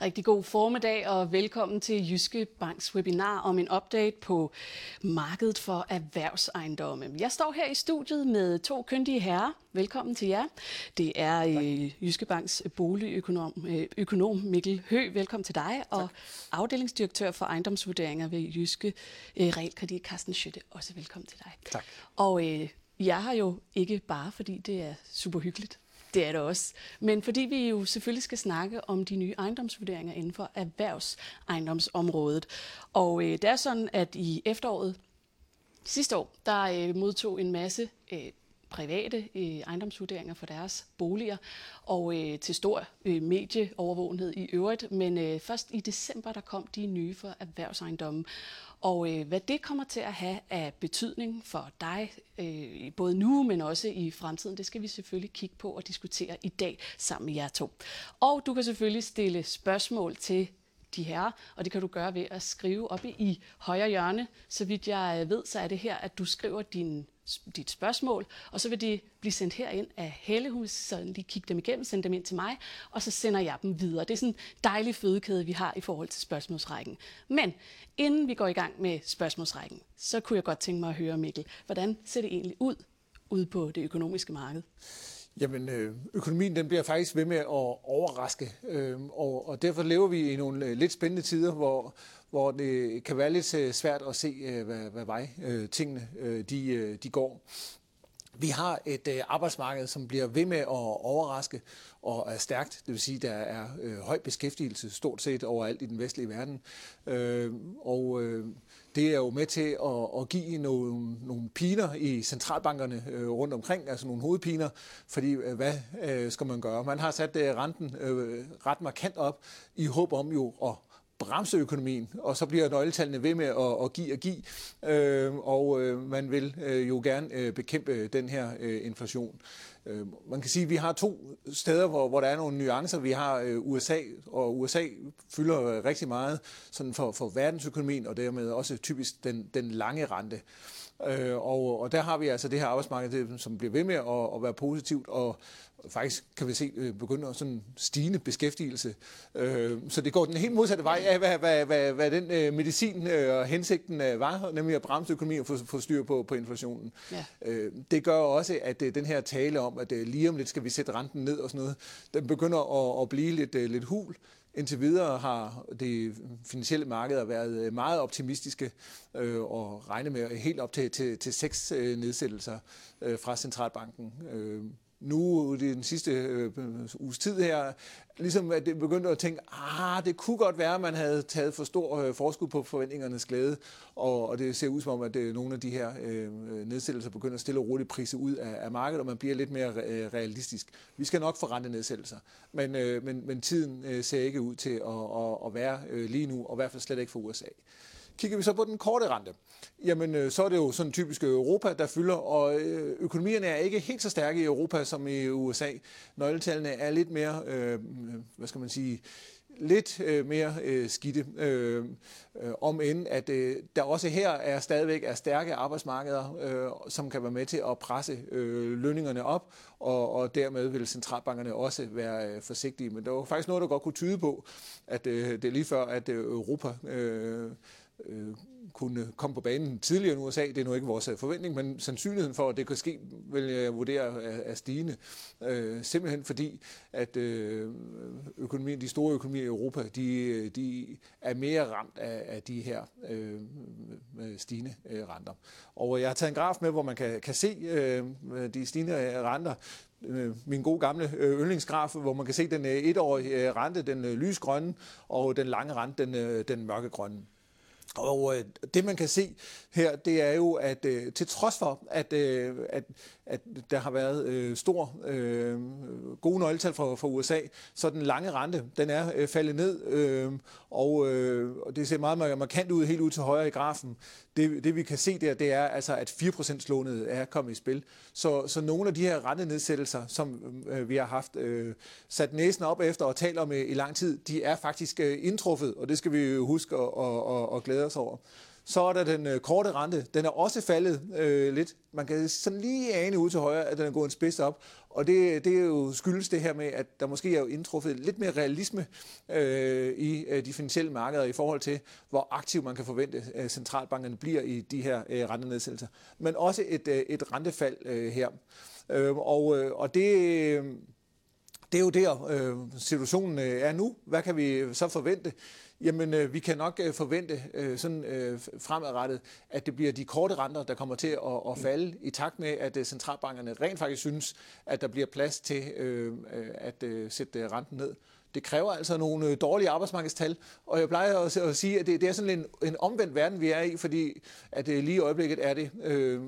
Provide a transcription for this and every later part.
Rigtig god formiddag og velkommen til Jyske Banks webinar om en update på markedet for erhvervsejendomme. Jeg står her i studiet med to kyndige herrer. Velkommen til jer. Det er øh, Jyske Banks boligøkonom øh, økonom Mikkel Hø. Velkommen til dig. Tak. Og afdelingsdirektør for ejendomsvurderinger ved Jyske øh, Realkredit, Carsten Schøtte. Også velkommen til dig. Tak. Og øh, jeg har jo ikke bare, fordi det er super hyggeligt, det er det også. Men fordi vi jo selvfølgelig skal snakke om de nye ejendomsvurderinger inden for erhvervsejendomsområdet. Og øh, det er sådan, at i efteråret sidste år, der øh, modtog en masse øh, private øh, ejendomsvurderinger for deres boliger, og øh, til stor øh, medieovervågenhed i øvrigt. Men øh, først i december, der kom de nye for erhvervsejendommen. Og øh, hvad det kommer til at have af betydning for dig, øh, både nu, men også i fremtiden, det skal vi selvfølgelig kigge på og diskutere i dag sammen med jer to. Og du kan selvfølgelig stille spørgsmål til de her, og det kan du gøre ved at skrive op i højre hjørne. Så vidt jeg øh, ved, så er det her, at du skriver din dit spørgsmål, og så vil de blive sendt herind af Helle. Hun så lige kigge dem igennem, sende dem ind til mig, og så sender jeg dem videre. Det er sådan en dejlig fødekæde, vi har i forhold til spørgsmålsrækken. Men inden vi går i gang med spørgsmålsrækken, så kunne jeg godt tænke mig at høre, Mikkel, hvordan ser det egentlig ud ude på det økonomiske marked? Jamen, øh, økonomien den bliver faktisk ved med at overraske, øh, og, og derfor lever vi i nogle øh, lidt spændende tider, hvor, hvor det kan være lidt svært at se, hvad, hvad vej tingene de, de går. Vi har et arbejdsmarked, som bliver ved med at overraske og er stærkt. Det vil sige, at der er høj beskæftigelse stort set overalt i den vestlige verden. og det er jo med til at, at give nogle, nogle piner i centralbankerne øh, rundt omkring, altså nogle hovedpiner, fordi øh, hvad øh, skal man gøre? Man har sat øh, renten øh, ret markant op i håb om jo at bremse økonomien, og så bliver nøgletallene ved med at, at give og give, øh, og øh, man vil øh, jo gerne øh, bekæmpe den her øh, inflation. Øh, man kan sige, at vi har to steder, hvor, hvor der er nogle nuancer. Vi har øh, USA, og USA fylder øh, rigtig meget sådan for, for verdensøkonomien, og dermed også typisk den, den lange rente. Øh, og, og der har vi altså det her arbejdsmarked, som bliver ved med at, at være positivt, og faktisk kan vi se øh, begynder sådan stigende beskæftigelse. Øh, så det går den helt modsatte vej af, hvad, hvad, hvad, hvad den øh, medicin og hensigten var, nemlig at bremse økonomien og få, få styr på, på inflationen. Ja. Det gør også, at den her tale om, at lige om lidt skal vi sætte renten ned og sådan noget, den begynder at, at blive lidt, lidt hul. Indtil videre har det finansielle marked været meget optimistiske øh, og regnet med helt op til, til, til seks øh, nedsættelser øh, fra centralbanken. Øh, nu i den sidste øh, uges tid her, ligesom at det begyndte at tænke, ah, det kunne godt være, at man havde taget for stor øh, forskud på forventningernes glæde, og, og det ser ud som om, at øh, nogle af de her øh, nedsættelser begynder at stille og roligt prise ud af, af markedet, og man bliver lidt mere øh, realistisk. Vi skal nok forrente nedsættelser, men, øh, men, men tiden øh, ser ikke ud til at, at, at være øh, lige nu, og i hvert fald slet ikke for USA. Kigger vi så på den korte rente, jamen øh, så er det jo sådan typisk Europa, der fylder, og øh, økonomierne er ikke helt så stærke i Europa som i USA. Nøgletallene er lidt mere, øh, hvad skal man sige, lidt øh, mere øh, skidte, øh, øh, om end at øh, der også her er stadigvæk er stærke arbejdsmarkeder, øh, som kan være med til at presse øh, lønningerne op, og, og dermed vil centralbankerne også være øh, forsigtige. Men der var faktisk noget, der godt kunne tyde på, at øh, det er lige før, at øh, Europa øh, øh, kunne komme på banen tidligere end USA. Det er nu ikke vores øh, forventning, men sandsynligheden for, at det kan ske, vil jeg vurdere er stigende. Øh, simpelthen fordi, at øh, økonomien, de store økonomier i Europa, de, øh, de er mere ramt af, af de her øh, øh, stigende øh, renter. Og jeg har taget en graf med, hvor man kan, kan se øh, de stigende renter min gode gamle yndlingsgraf, hvor man kan se den etårige rente, den lysgrønne, og den lange rente, den, den mørkegrønne. Og øh, det man kan se her, det er jo, at øh, til trods for, at, øh, at, at der har været øh, stor øh, gode nøgletal fra, fra USA, så den lange rente, den er øh, faldet ned, øh, og, øh, og det ser meget markant ud helt ud til højre i grafen. Det, det vi kan se der, det er altså, at 4% lånet er kommet i spil. Så, så nogle af de her rentenedsættelser, som øh, vi har haft øh, sat næsen op efter og talt om i, i lang tid, de er faktisk øh, indtruffet, og det skal vi jo huske og, og, og, og glæde os over. Så er der den øh, korte rente. Den er også faldet øh, lidt. Man kan sådan lige ane ud til højre, at den er gået en spids op. Og det, det er jo skyldes det her med, at der måske er jo indtruffet lidt mere realisme øh, i øh, de finansielle markeder i forhold til, hvor aktiv man kan forvente, øh, centralbankerne bliver i de her øh, rentenedsættelser. Men også et, øh, et rentefald øh, her. Øh, og, øh, og det... Øh, det er jo der, øh, situationen øh, er nu. Hvad kan vi så forvente? Jamen, øh, vi kan nok øh, forvente øh, sådan øh, fremadrettet, at det bliver de korte renter, der kommer til at, at falde, i takt med, at øh, centralbankerne rent faktisk synes, at der bliver plads til øh, øh at øh, sætte renten ned. Det kræver altså nogle øh, dårlige arbejdsmarkedstal, og jeg plejer at, at sige, at det, det er sådan en, en omvendt verden, vi er i, fordi at øh, lige i øjeblikket er det øh,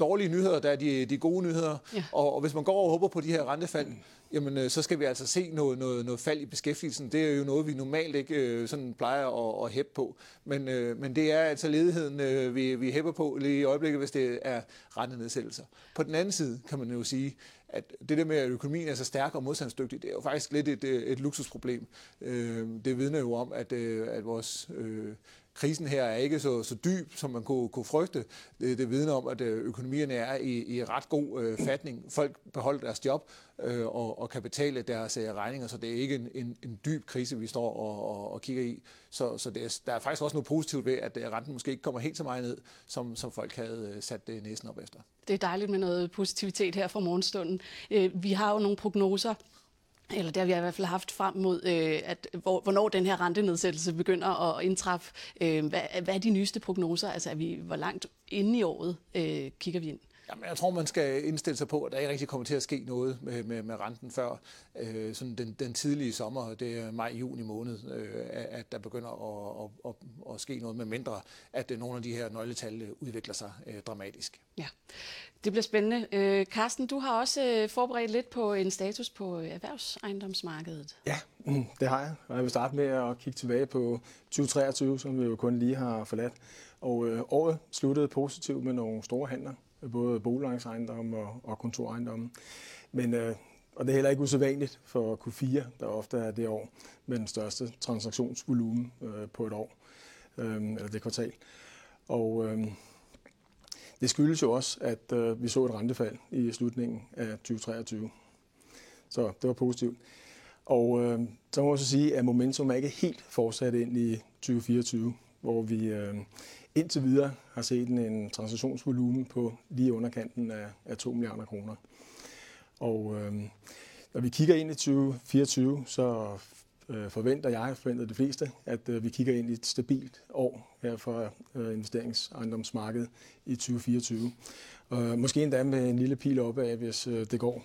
dårlige nyheder, der er de, de gode nyheder, ja. og, og hvis man går og håber på de her rentefald, jamen øh, så skal vi altså se noget, noget, noget fald i beskæftigelsen. Det er jo noget, vi normalt ikke øh, sådan plejer at, at hæppe på. Men, øh, men det er altså ledigheden, øh, vi, vi hæpper på lige i øjeblikket, hvis det er rentenedsættelser. På den anden side kan man jo sige, at det der med, at økonomien er så stærk og modstandsdygtig, det er jo faktisk lidt et, øh, et luksusproblem. Øh, det vidner jo om, at, øh, at vores øh, krisen her er ikke så, så dyb, som man kunne, kunne frygte. Det, det vidner om, at øh, økonomierne er i, i ret god øh, fatning. Folk beholder deres job øh, og, og kan betale deres øh, regninger, så det er ikke en, en, en dyb krise, vi står og, og, og kigger i. Så, så det er, der er faktisk også noget positivt ved, at øh, renten måske ikke kommer helt så meget ned, som, som folk havde øh, sat det næsen op efter. Det er dejligt med noget positivitet her fra morgenstunden. Vi har jo nogle prognoser eller det har vi i hvert fald haft frem mod, øh, at hvor, hvornår den her rentenedsættelse begynder at indtræffe. Øh, hvad, hvad er de nyeste prognoser? Altså, er vi, hvor langt inde i året øh, kigger vi ind? Jamen, jeg tror, man skal indstille sig på, at der ikke rigtig kommer til at ske noget med, med, med renten før øh, sådan den, den tidlige sommer, det er maj-juni måned, øh, at der begynder at, at, at, at ske noget, med mindre at øh, nogle af de her nøgletal øh, udvikler sig øh, dramatisk. Ja, det bliver spændende. Øh, Carsten, du har også øh, forberedt lidt på en status på erhvervsejendomsmarkedet. Ja, mm, det har jeg, og jeg vil starte med at kigge tilbage på 2023, som vi jo kun lige har forladt. Og øh, året sluttede positivt med nogle store handler både boligejendomme og, og kontorejendomme. Men, øh, og det er heller ikke usædvanligt for Q4, der ofte er det år med den største transaktionsvolumen øh, på et år, øh, eller det kvartal. Og øh, det skyldes jo også, at øh, vi så et rentefald i slutningen af 2023. Så det var positivt. Og øh, så må jeg også sige, at momentum er ikke helt fortsat ind i 2024, hvor vi øh, indtil videre har set en transaktionsvolumen på lige underkanten af, af 2 milliarder kroner. Og øh, når vi kigger ind i 2024, så øh, forventer jeg, forventer de fleste, at øh, vi kigger ind i et stabilt år her for øh, investeringsejendomsmarkedet i 2024. Og øh, måske endda med en lille pil opad, hvis øh, det går,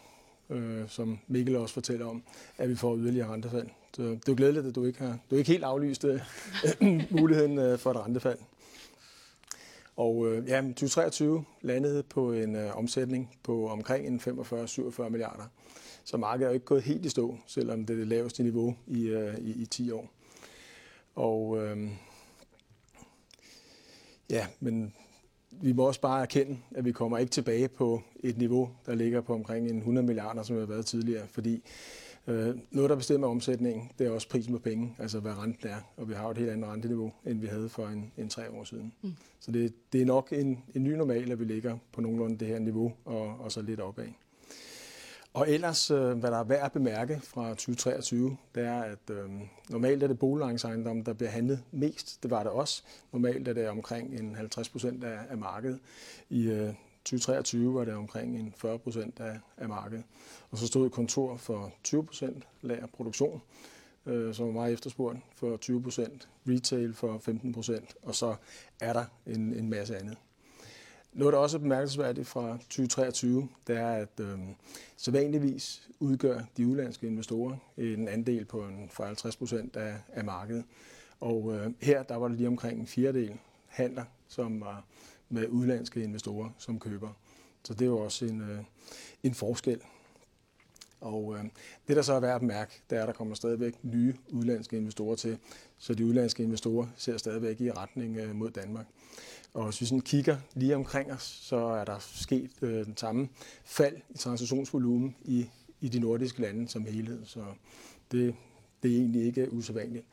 øh, som Mikkel også fortæller om, at vi får yderligere rentefald. Så det er jo glædeligt, at du ikke har du ikke helt aflyst øh, muligheden øh, for et rentefald. Og øh, ja, 2023 landede på en øh, omsætning på omkring en 45-47 milliarder. Så markedet er jo ikke gået helt i stå, selvom det er det laveste niveau i, øh, i, i 10 år. Og øh, ja, men vi må også bare erkende, at vi kommer ikke tilbage på et niveau, der ligger på omkring en 100 milliarder, som vi har været tidligere, fordi Øh, noget, der bestemmer omsætningen, det er også prisen på penge, altså hvad renten er. Og vi har et helt andet renteniveau, end vi havde for en, en tre år siden. Mm. Så det, det er nok en, en ny normal, at vi ligger på nogenlunde det her niveau, og, og så lidt opad. Og ellers, øh, hvad der er værd at bemærke fra 2023, det er, at øh, normalt er det boligejendom, der bliver handlet mest. Det var det også. Normalt er det omkring en 50 procent af, af markedet. I øh, 2023 var det omkring en 40 procent af, af markedet. Og så stod kontor for 20 procent lagerproduktion, øh, som var meget efterspurgt for 20 procent, retail for 15 procent, og så er der en, en masse andet. Noget, der også er bemærkelsesværdigt fra 2023, det er, at øh, så vanligvis udgør de udlandske investorer en andel på en 50 procent af, af markedet. Og øh, her der var det lige omkring en fjerdedel handler, som var med udlandske investorer som køber. Så det er jo også en, øh, en forskel. Og øh, det, der så er værd at mærke, det er, at der kommer stadigvæk nye udlandske investorer til, så de udlandske investorer ser stadigvæk i retning øh, mod Danmark. Og hvis vi sådan kigger lige omkring os, så er der sket øh, den samme fald i transaktionsvolumen i, i de nordiske lande som helhed. Så det, det er egentlig ikke usædvanligt.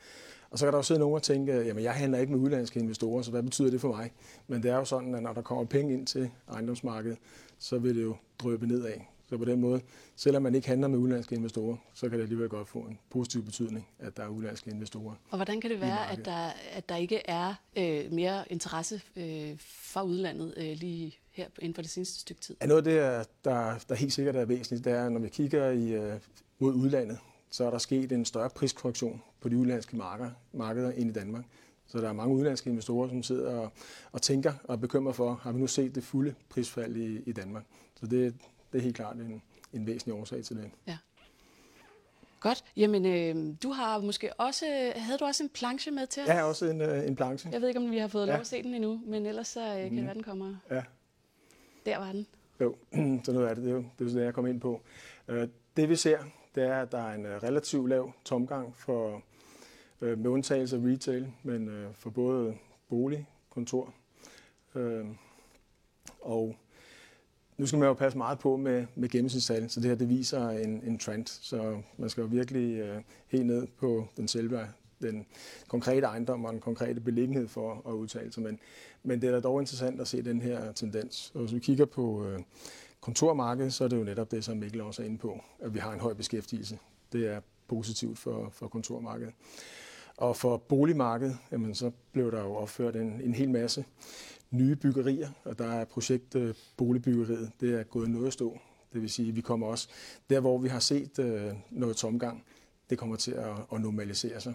Og så kan der jo sidde nogen og tænke, jamen jeg handler ikke med udlandske investorer, så hvad betyder det for mig? Men det er jo sådan, at når der kommer penge ind til ejendomsmarkedet, så vil det jo drøbe nedad. Så på den måde, selvom man ikke handler med udenlandske investorer, så kan det alligevel godt få en positiv betydning, at der er udenlandske investorer. Og hvordan kan det være, at der, at der ikke er øh, mere interesse øh, fra udlandet øh, lige her inden for det seneste stykke tid? Ja, noget af det, der, der helt sikkert er væsentligt, det er, når vi kigger i, øh, mod udlandet, så er der sket en større priskorrektion på de udenlandske markeder, markeder end i Danmark. Så der er mange udenlandske investorer, som sidder og, og tænker og er bekymret for, har vi nu set det fulde prisfald i, i Danmark? Så det, det er helt klart en, en væsentlig årsag til det. Ja. Godt. Jamen, øh, du har måske også, havde du også en planche med til os? Har også en, øh, en planche. Jeg ved ikke, om vi har fået ja. lov at se den endnu, men ellers så øh, kan mm. det være, den kommer. Ja. Der var den. Jo, så noget af det, det er jo det, er det jeg kom ind på. Øh, det vi ser, det er, at der er en øh, relativt lav tomgang for, øh, med undtagelse af retail, men øh, for både bolig, kontor øh, og nu skal man jo passe meget på med, med gennemsnitstal, så det her det viser en, en trend. Så man skal jo virkelig øh, helt ned på den selve den konkrete ejendom og den konkrete beliggenhed for at udtale sig. Men, men det er da dog interessant at se den her tendens. Og hvis vi kigger på øh, kontormarkedet, så er det jo netop det, som Mikkel også er inde på, at vi har en høj beskæftigelse. Det er positivt for, for kontormarkedet. Og for boligmarkedet, jamen, så blev der jo opført en, en hel masse nye byggerier, og der er projekt øh, boligbyggeriet, det er gået noget at stå. Det vil sige, at vi kommer også der, hvor vi har set øh, noget tomgang, det kommer til at, at normalisere sig.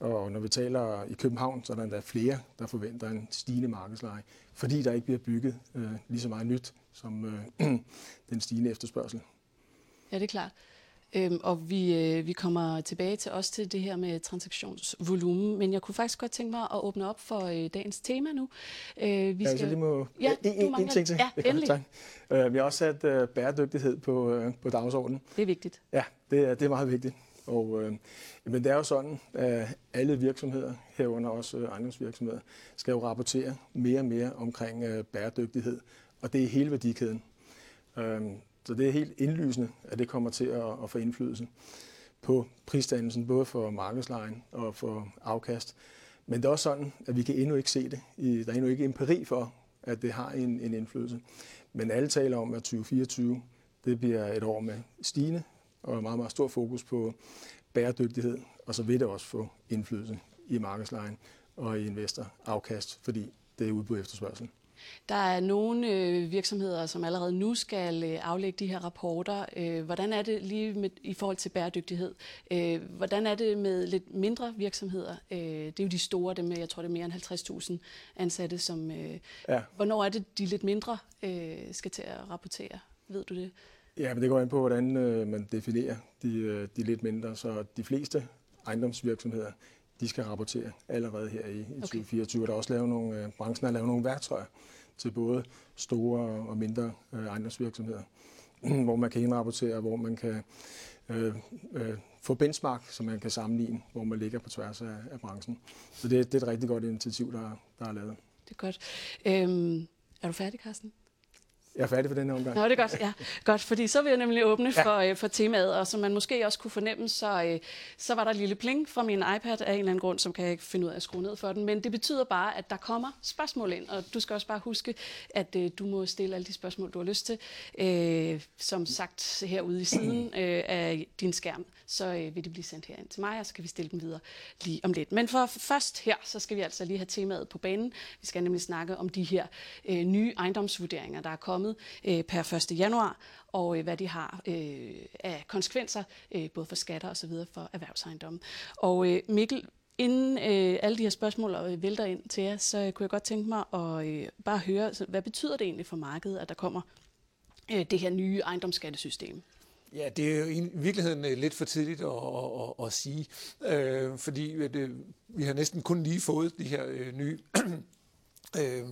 Og når vi taler i København, så er der endda flere, der forventer en stigende markedsleje, fordi der ikke bliver bygget øh, lige så meget nyt som øh, den stigende efterspørgsel. Ja, det er klart. Øhm, og vi, øh, vi kommer tilbage til også til det her med transaktionsvolumen, men jeg kunne faktisk godt tænke mig at åbne op for øh, dagens tema nu. Øh, vi skal... Ja, lige må... Ja, en, en, en ting til. Ja, det endelig. Øh, vi har også sat øh, bæredygtighed på, øh, på dagsordenen. Det er vigtigt. Ja, det er, det er meget vigtigt. Og, øh, men det er jo sådan, at alle virksomheder, herunder også ejendomsvirksomheder, skal jo rapportere mere og mere omkring øh, bæredygtighed, og det er hele værdikæden. Øh, så det er helt indlysende, at det kommer til at, at få indflydelse på prisdannelsen, både for markedslejen og for afkast. Men det er også sådan, at vi kan endnu ikke se det. Der er endnu ikke empiri for, at det har en, en indflydelse. Men alle taler om, at 2024 det bliver et år med stigende og meget, meget stor fokus på bæredygtighed, og så vil det også få indflydelse i markedslejen og i investorafkast, fordi det er udbud efterspørgsel. Der er nogle øh, virksomheder, som allerede nu skal øh, aflægge de her rapporter. Øh, hvordan er det lige med, i forhold til bæredygtighed? Øh, hvordan er det med lidt mindre virksomheder? Øh, det er jo de store, dem med, jeg tror det er mere end 50.000 ansatte. Som, øh, ja. Hvornår er det, de lidt mindre øh, skal til at rapportere? Ved du det? Ja, men det går an på, hvordan øh, man definerer de, øh, de lidt mindre. Så de fleste ejendomsvirksomheder, de skal rapportere allerede her i, i okay. 2024. Der er også lavet nogle, øh, branchen har lavet nogle værktøjer til både store og mindre øh, ejendomsvirksomheder, hvor man kan indrapportere, hvor man kan øh, øh, få benchmark, så man kan sammenligne, hvor man ligger på tværs af, af branchen. Så det, det er et rigtig godt initiativ, der, der er lavet. Det er godt. Øhm, er du færdig, Carsten? Jeg er færdig for den her omgang. Nå, det er godt, ja. godt, fordi så vil jeg nemlig åbne ja. for, øh, for temaet, og som man måske også kunne fornemme, så, øh, så var der et lille pling fra min iPad af en eller anden grund, som kan jeg ikke finde ud af at skrue ned for den. Men det betyder bare, at der kommer spørgsmål ind, og du skal også bare huske, at øh, du må stille alle de spørgsmål, du har lyst til. Øh, som sagt herude i siden øh, af din skærm, så øh, vil de blive sendt herind til mig, og så kan vi stille dem videre lige om lidt. Men for først her, så skal vi altså lige have temaet på banen. Vi skal nemlig snakke om de her øh, nye ejendomsvurderinger, der er kommet øh, per 1. januar, og øh, hvad de har øh, af konsekvenser, øh, både for skatter og så videre for erhvervsejendommen. Og øh, Mikkel, Inden øh, alle de her spørgsmål øh, vælter ind til jer, så øh, kunne jeg godt tænke mig at øh, bare høre, så, hvad betyder det egentlig for markedet, at der kommer øh, det her nye ejendomsskattesystem? Ja, det er jo i virkeligheden øh, lidt for tidligt at, at, at, at sige, øh, fordi øh, det, vi har næsten kun lige fået de her øh, nye Øh,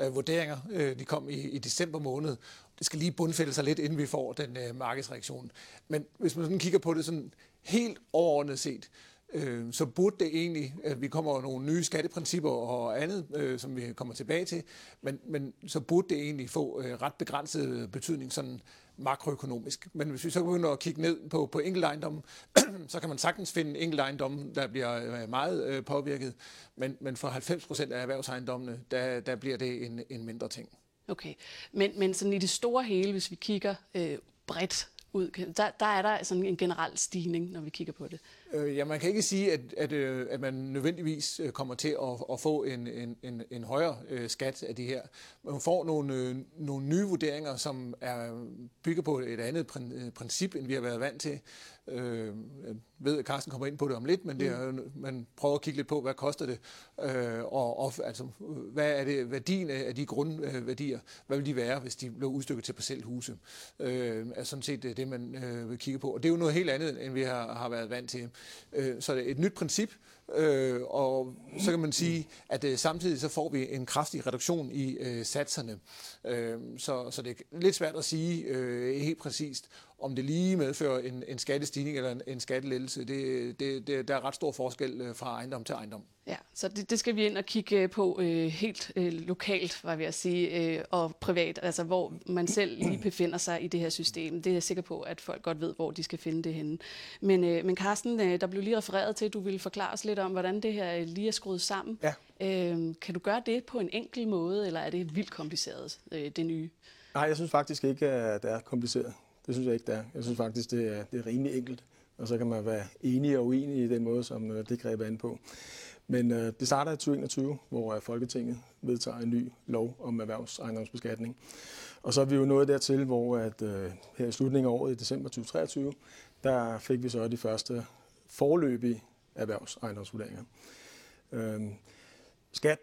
øh, vurderinger. Øh, de kom i, i december måned. Det skal lige bundfælde sig lidt, inden vi får den øh, markedsreaktion. Men hvis man sådan kigger på det sådan helt overordnet set, øh, så burde det egentlig, at vi kommer nogle nye skatteprincipper og andet, øh, som vi kommer tilbage til, men, men så burde det egentlig få øh, ret begrænset betydning sådan makroøkonomisk. Men hvis vi så begynder at kigge ned på, på ejendommen, så kan man sagtens finde ejendommen, der bliver øh, meget øh, påvirket, men, men for 90 procent af erhvervsejendommene, der, der bliver det en, en mindre ting. Okay, men, men sådan i det store hele, hvis vi kigger øh, bredt ud, der, der er der sådan en generel stigning, når vi kigger på det. Øh, ja, man kan ikke sige, at, at, øh, at man nødvendigvis øh, kommer til at, at få en, en, en, en højere øh, skat af de her. Man får nogle, øh, nogle nye vurderinger, som er bygger på et andet princip, end vi har været vant til. Øh, jeg ved, at Carsten kommer ind på det om lidt, men det er, mm. man prøver at kigge lidt på, hvad koster det, øh, og, og altså, hvad er det værdien af de grundværdier, hvad vil de være, hvis de blev udstykket til parcelhuse, øh, er sådan set det, man øh, vil kigge på. Og det er jo noget helt andet, end vi har, har været vant til. Øh, så det er et nyt princip, øh, og så kan man sige, at øh, samtidig så får vi en kraftig reduktion i øh, satserne. Øh, så, så det er lidt svært at sige øh, helt præcist, om det lige medfører en, en skattestigning eller en, en skattelettelse. Det, det, det, der er ret stor forskel øh, fra ejendom til ejendom. Ja, så det, det skal vi ind og kigge øh, på øh, helt øh, lokalt, var jeg at sige, øh, og privat, altså hvor man selv lige befinder sig i det her system. Det er jeg sikker på, at folk godt ved, hvor de skal finde det henne. Men, øh, men Carsten, øh, der blev lige refereret til, at du ville forklare os lidt om, hvordan det her lige er skruet sammen. Ja. Øh, kan du gøre det på en enkel måde, eller er det vildt kompliceret, øh, det nye? Nej, jeg synes faktisk ikke, at det er kompliceret. Det synes jeg ikke, det er. Jeg synes faktisk, det er, det er rimelig enkelt. Og så kan man være enig og uenig i den måde, som øh, det greb an på. Men øh, det starter i 2021, hvor øh, Folketinget vedtager en ny lov om erhvervsejendomsbeskatning. Og så er vi jo nået dertil, hvor at, øh, her i slutningen af året, i december 2023, der fik vi så de første forløbige erhvervsejendomsvurderinger. Øh, skat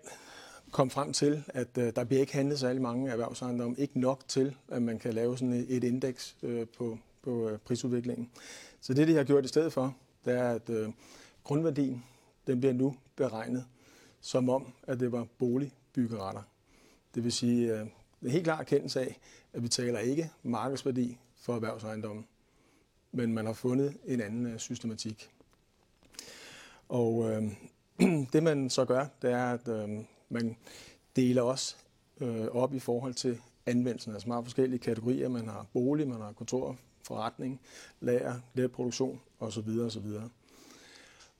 kom frem til, at øh, der bliver ikke handlet særlig mange erhvervsejendomme. Ikke nok til, at man kan lave sådan et, et indeks øh, på, på øh, prisudviklingen. Så det, de har gjort i stedet for, det er, at øh, grundværdien den bliver nu beregnet som om, at det var boligbyggeretter. Det vil sige, øh, en helt klar erkendelse af, at vi taler ikke markedsværdi for erhvervsejendommen, men man har fundet en anden øh, systematik. Og øh, det man så gør, det er, at øh, man deler også øh, op i forhold til anvendelsen. Altså man har forskellige kategorier. Man har bolig, man har kontor, forretning, lager, let produktion osv. osv.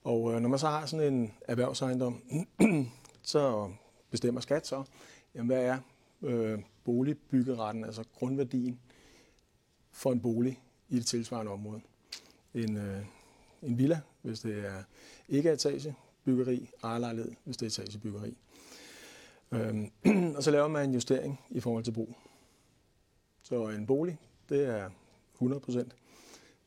Og øh, når man så har sådan en erhvervsejendom, så bestemmer skat så, jamen, hvad er øh, boligbyggeretten, altså grundværdien for en bolig i det tilsvarende område. En, øh, en villa, hvis det er ikke etage, byggeri, ejerlejlighed, hvis det er etagebyggeri. Øhm, og så laver man en justering i forhold til brug. Så en bolig, det er 100 procent.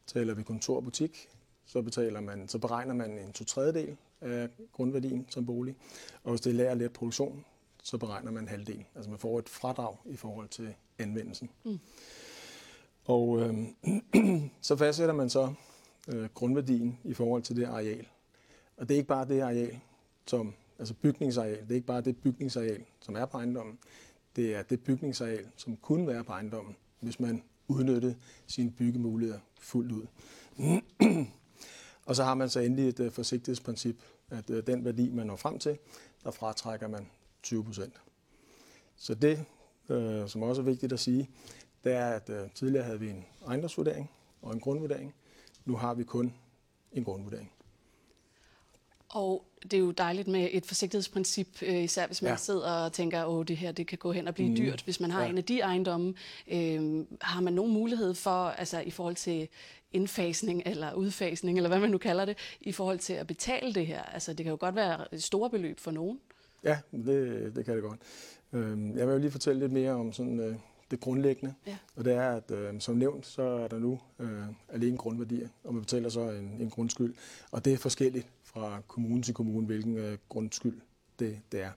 Taler vi kontor og butik, så, betaler man, så beregner man en to tredjedel af grundværdien som bolig. Og hvis det er lærer let produktion, så beregner man en halvdel. Altså man får et fradrag i forhold til anvendelsen. Mm. Og øh, så fastsætter man så øh, grundværdien i forhold til det areal. Og det er ikke bare det areal, som, altså bygningsareal, det er ikke bare det bygningsareal, som er på ejendommen. Det er det bygningsareal, som kunne være på ejendommen, hvis man udnyttede sine byggemuligheder fuldt ud. Og så har man så endelig et øh, forsigtighedsprincip, at øh, den værdi, man når frem til, der fratrækker man 20 procent. Så det, øh, som også er vigtigt at sige, det er, at tidligere havde vi en ejendomsvurdering og en grundvurdering. Nu har vi kun en grundvurdering. Og det er jo dejligt med et forsigtighedsprincip, især hvis man ja. sidder og tænker, at det her det kan gå hen og blive mm. dyrt. Hvis man har ja. en af de ejendomme, øh, har man nogen mulighed for, altså i forhold til indfasning eller udfasning, eller hvad man nu kalder det, i forhold til at betale det her? Altså, det kan jo godt være et store beløb for nogen. Ja, det, det kan det godt. Øhm, jeg vil jo lige fortælle lidt mere om sådan, øh, det grundlæggende. Ja. Og det er, at øh, som nævnt, så er der nu øh, alene grundværdier, og man betaler så en, en grundskyld. Og det er forskelligt fra kommune til kommune, hvilken øh, grundskyld det, det er.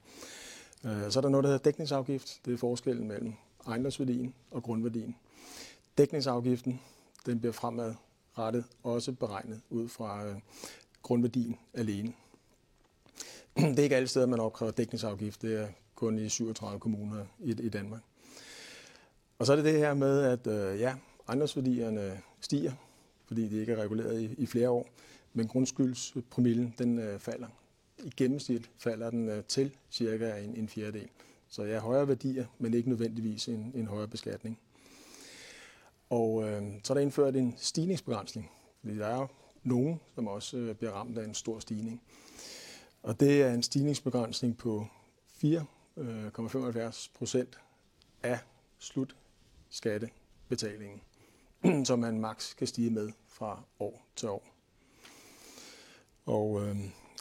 Øh, så er der noget, der hedder dækningsafgift. Det er forskellen mellem ejendomsværdien og grundværdien. Dækningsafgiften den bliver fremadrettet også beregnet ud fra øh, grundværdien alene. Det er ikke alle steder, man opkræver dækningsafgift. Det er kun i 37 kommuner i, i Danmark. Og så er det det her med, at øh, ja, ejendomsværdierne stiger, fordi de ikke er reguleret i, i flere år. men grundskyldspromillen den øh, falder. I gennemsnit falder den øh, til cirka en, en fjerdedel. Så ja, højere værdier, men ikke nødvendigvis en, en højere beskatning. Og øh, så er der indført en stigningsbegrænsning. Fordi der er jo nogen, som også øh, bliver ramt af en stor stigning. Og det er en stigningsbegrænsning på 4,75 øh, procent af skattebetalingen, som man maks kan stige med fra år til år. Og, øh,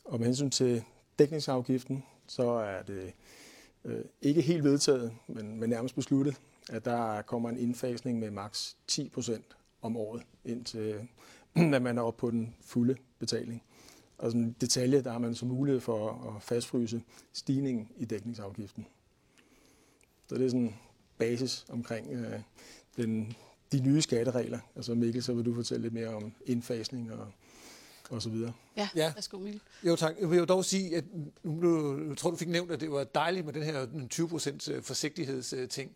og med hensyn til dækningsafgiften, så er det øh, ikke helt vedtaget, men, men nærmest besluttet, at der kommer en indfasning med maks 10 procent om året, indtil at man er oppe på den fulde betaling. Og som detalje, der har man så mulighed for at fastfryse stigningen i dækningsafgiften. Så det er sådan basis omkring øh, den, de nye skatteregler. Altså Mikkel, så vil du fortælle lidt mere om indfasning og og så videre. Ja, ja. værsgo Mikkel. Jo tak. Jeg vil jo dog sige, at nu, jeg tror, du fik nævnt, at det var dejligt med den her 20% øh, forsigtighedsting.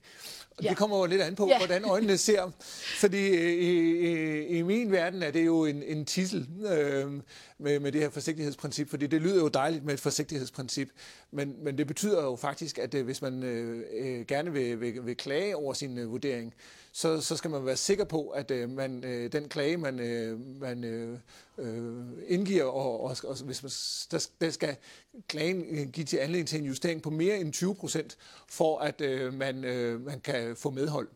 Og ja. det kommer jo lidt an på, ja. hvordan øjnene ser. Fordi øh, i, i, i min verden er det jo en, en tissel øh, med, med det her forsigtighedsprincip, fordi det lyder jo dejligt med et forsigtighedsprincip, men, men det betyder jo faktisk, at øh, hvis man øh, gerne vil, vil, vil klage over sin øh, vurdering, så, så skal man være sikker på, at øh, man, øh, den klage, man, øh, man øh, indgiver, og, og, og hvis man, der, der skal klagen give til anledning til en justering på mere end 20 procent, for at øh, man, øh, man kan få medhold.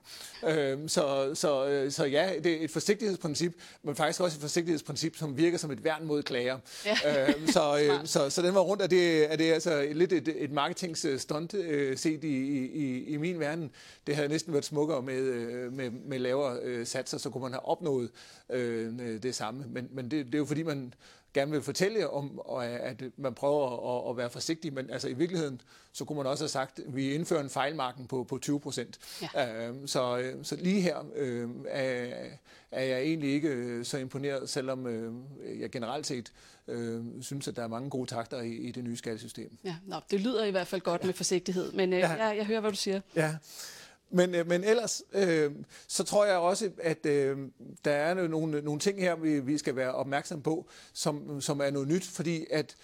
Øh, så, så, øh, så ja, det er et forsigtighedsprincip, men faktisk også et forsigtighedsprincip, som virker som et værn mod klager. Ja. Øh, så, øh, så, så den var rundt, at det, er det altså lidt et, et marketingstunt øh, set i, i, i min verden. Det havde næsten været smukkere med, øh, med, med lavere øh, satser, så kunne man have opnået øh, det samme. Men, men det, det er jo fordi, man gerne vil fortælle om, at man prøver at, at være forsigtig, men altså i virkeligheden, så kunne man også have sagt, at vi indfører en fejlmarken på, på 20 procent. Ja. Øh, så, så lige her øh, er, er jeg egentlig ikke øh, så imponeret, selvom øh, jeg generelt set øh, synes, at der er mange gode takter i, i det nye skattesystem. Ja, nå, det lyder i hvert fald godt ja. med forsigtighed, men øh, ja. jeg, jeg hører, hvad du siger. Ja. Men, øh, men ellers, øh, så tror jeg også, at øh, der er nogle, nogle ting her, vi, vi skal være opmærksom på, som, som er noget nyt, fordi at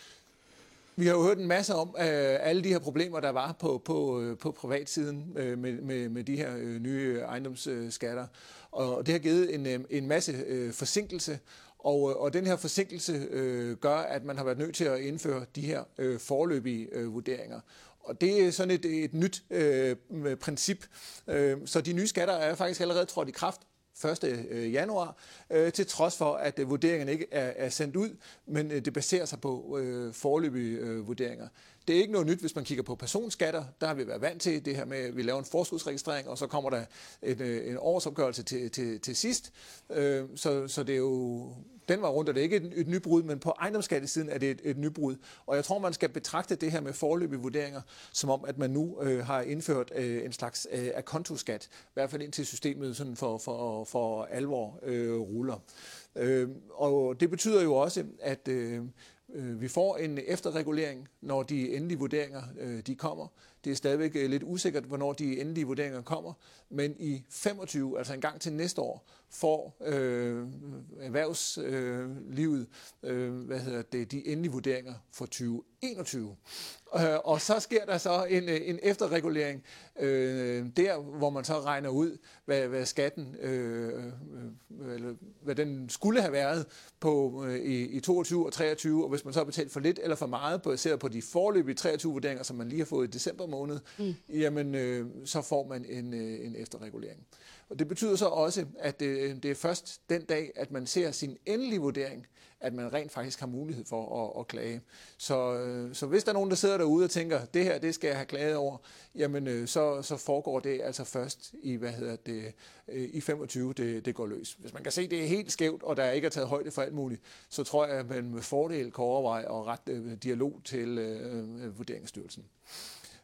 vi har jo hørt en masse om øh, alle de her problemer, der var på, på, øh, på privatsiden øh, med, med, med de her øh, nye ejendomsskatter. Og det har givet en, øh, en masse øh, forsinkelse, og, øh, og den her forsinkelse øh, gør, at man har været nødt til at indføre de her øh, forløbige øh, vurderinger. Og det er sådan et, et nyt øh, princip. Øh, så de nye skatter er faktisk allerede trådt i kraft 1. Øh, januar, øh, til trods for, at øh, vurderingerne ikke er, er sendt ud, men øh, det baserer sig på øh, forløbige øh, vurderinger. Det er ikke noget nyt, hvis man kigger på personskatter. Der har vi været vant til det her med, at vi laver en forskudsregistrering, og så kommer der en, øh, en årsopgørelse til, til, til sidst. Øh, så, så det er jo den var rundt, og det er ikke et, et nybrud, men på ejendomsskattesiden er det et, et nybrud. Og jeg tror, man skal betragte det her med forløbige vurderinger, som om, at man nu øh, har indført øh, en slags øh, akontoskat, i hvert fald indtil systemet sådan for, for, for alvor øh, ruller. Øh, og det betyder jo også, at øh, øh, vi får en efterregulering, når de endelige vurderinger øh, de kommer. Det er stadigvæk øh, lidt usikkert, hvornår de endelige vurderinger kommer, men i 25, altså en gang til næste år, får øh, erhvervslivet øh, hvad hedder det, de endelige vurderinger for 2021. Øh, og så sker der så en, øh, en efterregulering øh, der, hvor man så regner ud, hvad, hvad skatten, øh, øh, eller hvad den skulle have været på øh, i, i 22 og 23, og hvis man så har betalt for lidt eller for meget, baseret på de forløbige 23 vurderinger, som man lige har fået i december måned, mm. jamen øh, så får man en, en efterregulering. Og det betyder så også, at det, det er først den dag, at man ser sin endelige vurdering, at man rent faktisk har mulighed for at, at klage. Så, øh, så hvis der er nogen, der sidder derude og tænker, det her, det skal jeg have klaget over, jamen øh, så, så foregår det altså først i, hvad hedder det, i 25, det, det går løs. Hvis man kan se, at det er helt skævt, og der ikke er taget højde for alt muligt, så tror jeg, at man med fordel kan overveje at rette dialog til øh, Vurderingsstyrelsen.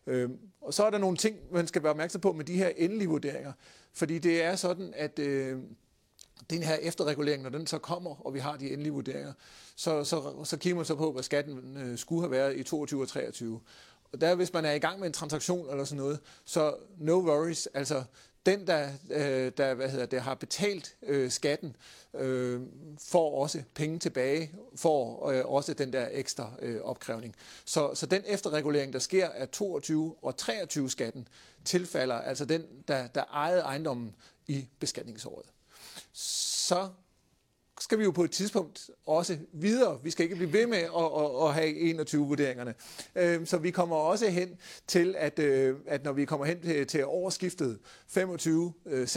Øh, og så er der nogle ting, man skal være opmærksom på med de her endelige vurderinger. Fordi det er sådan, at øh, den her efterregulering, når den så kommer, og vi har de endelige vurderinger, så, så, så kigger man så på, hvad skatten øh, skulle have været i 22 og 23. Og der, hvis man er i gang med en transaktion eller sådan noget, så no worries, altså den, der, øh, der hvad hedder det, har betalt øh, skatten, øh, får også penge tilbage, får øh, også den der ekstra øh, opkrævning. Så, så den efterregulering, der sker af 22 og 23 skatten, tilfalder altså den, der, der ejede ejendommen i beskatningsåret. Så skal vi jo på et tidspunkt også videre. Vi skal ikke blive ved med at, at, at have 21-vurderingerne. Øh, så vi kommer også hen til, at, øh, at når vi kommer hen til, til årsskiftet 25-26, øh,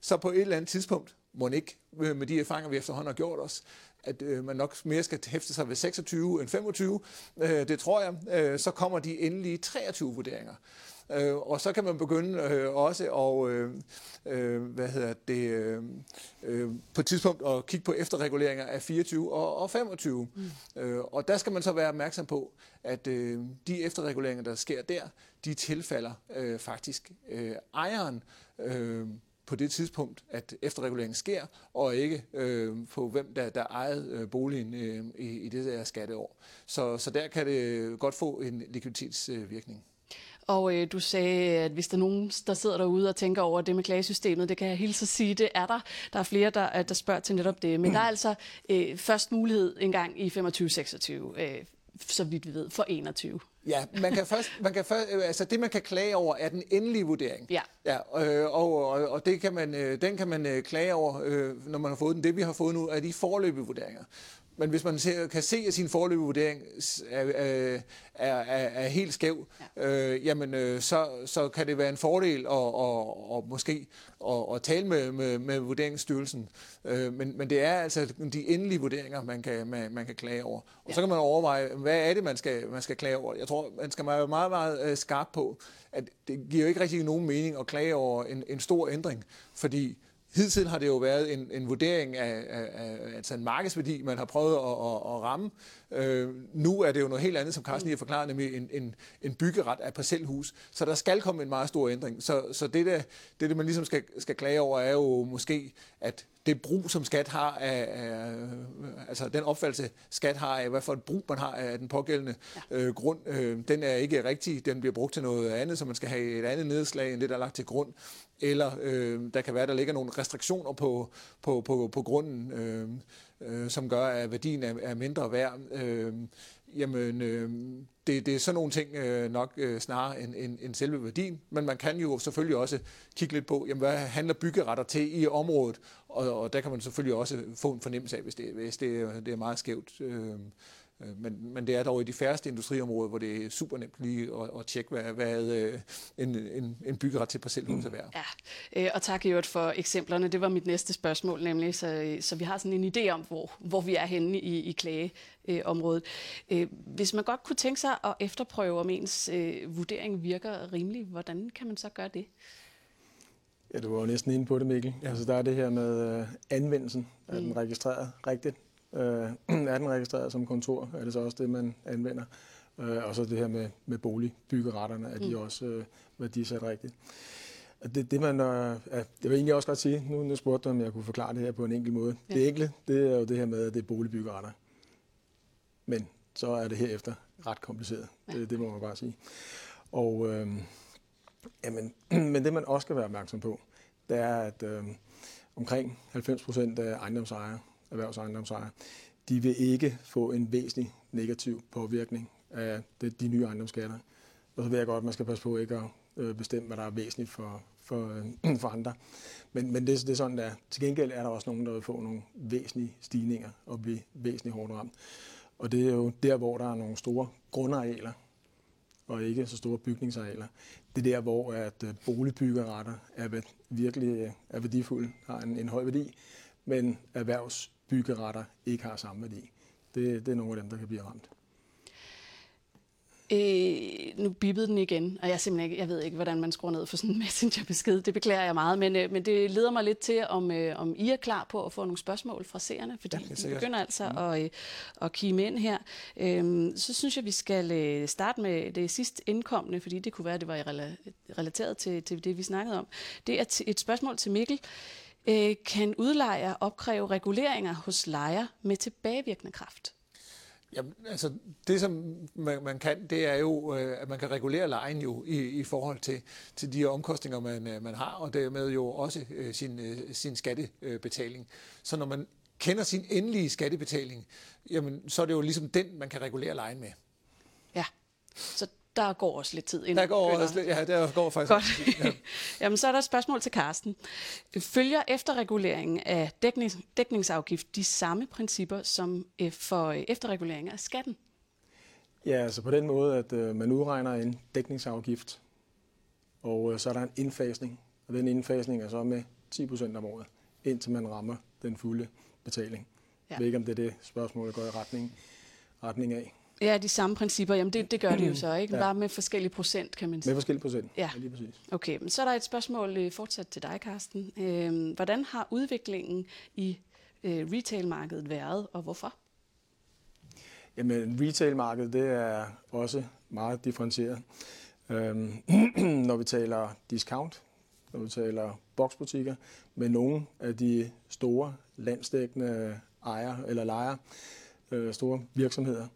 så på et eller andet tidspunkt, må ikke øh, med de erfaringer, vi efterhånden har gjort os, at øh, man nok mere skal hæfte sig ved 26 end 25, det tror jeg, så kommer de endelige 23 vurderinger. Øh, og så kan man begynde øh, også at, øh, øh, hvad hedder det, øh, øh, på et tidspunkt at kigge på efterreguleringer af 24 og, og 25. Mm. Øh, og der skal man så være opmærksom på, at øh, de efterreguleringer, der sker der, de tilfalder øh, faktisk øh, ejeren øh, på det tidspunkt, at efterreguleringen sker, og ikke øh, på hvem der, der ejede øh, boligen øh, i, i det der skatteår. Så, så der kan det godt få en likviditetsvirkning. Og øh, du sagde, at hvis der er nogen, der sidder derude og tænker over det med klagesystemet, det kan jeg hilse at sige, det er der. Der er flere, der, der spørger til netop det. Men der er altså øh, først mulighed en gang i 25-26, øh, så vidt vi ved, for 21. Ja, man kan først, man kan først, øh, altså det man kan klage over er den endelige vurdering. Ja. ja øh, og, og, og det kan man, øh, den kan man øh, klage over, øh, når man har fået den. Det vi har fået nu er de forløbige vurderinger. Men hvis man ser, kan se, at sin forløbige vurdering er, er, er, er helt skæv, ja. øh, jamen øh, så, så kan det være en fordel at, og, og måske at, at tale med, med, med vurderingsstyrelsen. Øh, men, men det er altså de endelige vurderinger, man kan, man, man kan klage over. Og ja. så kan man overveje, hvad er det, man skal, man skal klage over. Jeg tror, man skal være meget, meget øh, skarp på, at det giver jo ikke rigtig nogen mening at klage over en, en stor ændring, fordi Hidtil har det jo været en, en vurdering af, af, af altså en markedsværdi, man har prøvet at, at, at ramme. Øh, nu er det jo noget helt andet, som Carsten lige har forklaret, nemlig en, en, en byggeret af parcelhus. Så der skal komme en meget stor ændring. Så, så det, der, det, det, man ligesom skal, skal klage over, er jo måske, at det brug, som skat har af, af altså den opfattelse, skat har af, hvad for et brug man har af den pågældende ja. øh, grund, øh, den er ikke rigtig. Den bliver brugt til noget andet, så man skal have et andet nedslag, end det, der er lagt til grund. Eller øh, der kan være, der ligger nogle restriktioner på, på, på, på grunden, øh, øh, som gør, at værdien er, er mindre værd. Øh, jamen, øh, det, det er sådan nogle ting øh, nok øh, snarere end, end, end selve værdien. Men man kan jo selvfølgelig også kigge lidt på, jamen, hvad handler byggeretter til i området, og, og der kan man selvfølgelig også få en fornemmelse af, hvis det, hvis det, det er meget skævt. Øh, Øh, men, men det er dog i de færreste industriområder, hvor det er super nemt lige at, at tjekke, hvad, hvad øh, en, en, en byggeret til parcelhus er værd. Ja, øh, og tak i for eksemplerne. Det var mit næste spørgsmål, nemlig, så, så vi har sådan en idé om, hvor, hvor vi er henne i, i klageområdet. Hvis man godt kunne tænke sig at efterprøve, om ens vurdering virker rimelig, hvordan kan man så gøre det? Ja, du var jo næsten inde på det, Mikkel. Ja. Altså, der er det her med anvendelsen. Er den mm. registreret rigtigt? Øh, er den registreret som kontor, er det så også det, man anvender. Øh, og så det her med, med boligbyggeretterne, er de mm. også øh, værdisat rigtigt. Det, det man, øh, det vil jeg egentlig også godt sige, nu, nu spurgte du, om jeg kunne forklare det her på en enkel måde. Ja. Det enkle, det er jo det her med, at det er boligbyggeretter. Men så er det herefter ret kompliceret. Ja. Det, det må man bare sige. Og, øh, jamen, men det man også skal være opmærksom på, det er, at øh, omkring 90 procent af ejendomsejere erhvervsejendomsejere, de vil ikke få en væsentlig negativ påvirkning af de nye ejendomsskatter. Og så ved jeg godt, at man skal passe på ikke at øh, bestemme, hvad der er væsentligt for, for, øh, for andre. Men, men det, det er sådan, der. Til gengæld er der også nogen, der vil få nogle væsentlige stigninger og blive væsentligt hårdt ramt. Og det er jo der, hvor der er nogle store grundarealer, og ikke så store bygningsarealer. Det er der, hvor at øh, boligbyggeretter er virkelig er værdifulde, har en, en høj værdi, men erhvervs byggeretter ikke har samme værdi. Det, det er nogle af dem, der kan blive ramt. Øh, nu bippede den igen, og jeg simpelthen ikke, jeg ved ikke, hvordan man skruer ned for sådan en messengerbesked. Det beklager jeg meget, men, øh, men det leder mig lidt til, om, øh, om I er klar på at få nogle spørgsmål fra seerne, fordi ja, vi begynder altså mm. at, øh, at kime ind her. Øh, så synes jeg, vi skal øh, starte med det sidst indkommende, fordi det kunne være, at det var relateret til, til det, vi snakkede om. Det er et spørgsmål til Mikkel. Øh, kan udlejer opkræve reguleringer hos lejer med tilbagevirkende kraft? Jamen, altså, det som man, man kan, det er jo, øh, at man kan regulere lejen jo i, i forhold til, til de omkostninger, man, øh, man har, og dermed jo også øh, sin, øh, sin skattebetaling. Så når man kender sin endelige skattebetaling, jamen, så er det jo ligesom den, man kan regulere lejen med. Ja, så der går også lidt tid. Der går også lidt, ja, der går faktisk Godt. tid, ja. Jamen, så er der et spørgsmål til Karsten. Følger efterreguleringen af dæknings, dækningsafgift de samme principper som øh, for øh, efterregulering af skatten? Ja, altså på den måde, at øh, man udregner en dækningsafgift, og øh, så er der en indfasning, og den indfasning er så med 10 procent om året, indtil man rammer den fulde betaling. Ja. Jeg ved ikke, om det er det spørgsmål, der går i retning, retning af. Ja, de samme principper. Jamen, det, det gør de jo så, ikke? Ja. Bare med forskellige procent, kan man sige. Med forskellige procent. Ja. lige præcis. Okay, men så er der et spørgsmål øh, fortsat til dig, Karsten. Øh, hvordan har udviklingen i øh, retailmarkedet været, og hvorfor? Jamen, retailmarkedet det er også meget differentieret. Øhm, når vi taler discount, når vi taler boksbutikker, med nogle af de store landsdækkende ejere eller lejere, øh, store virksomheder,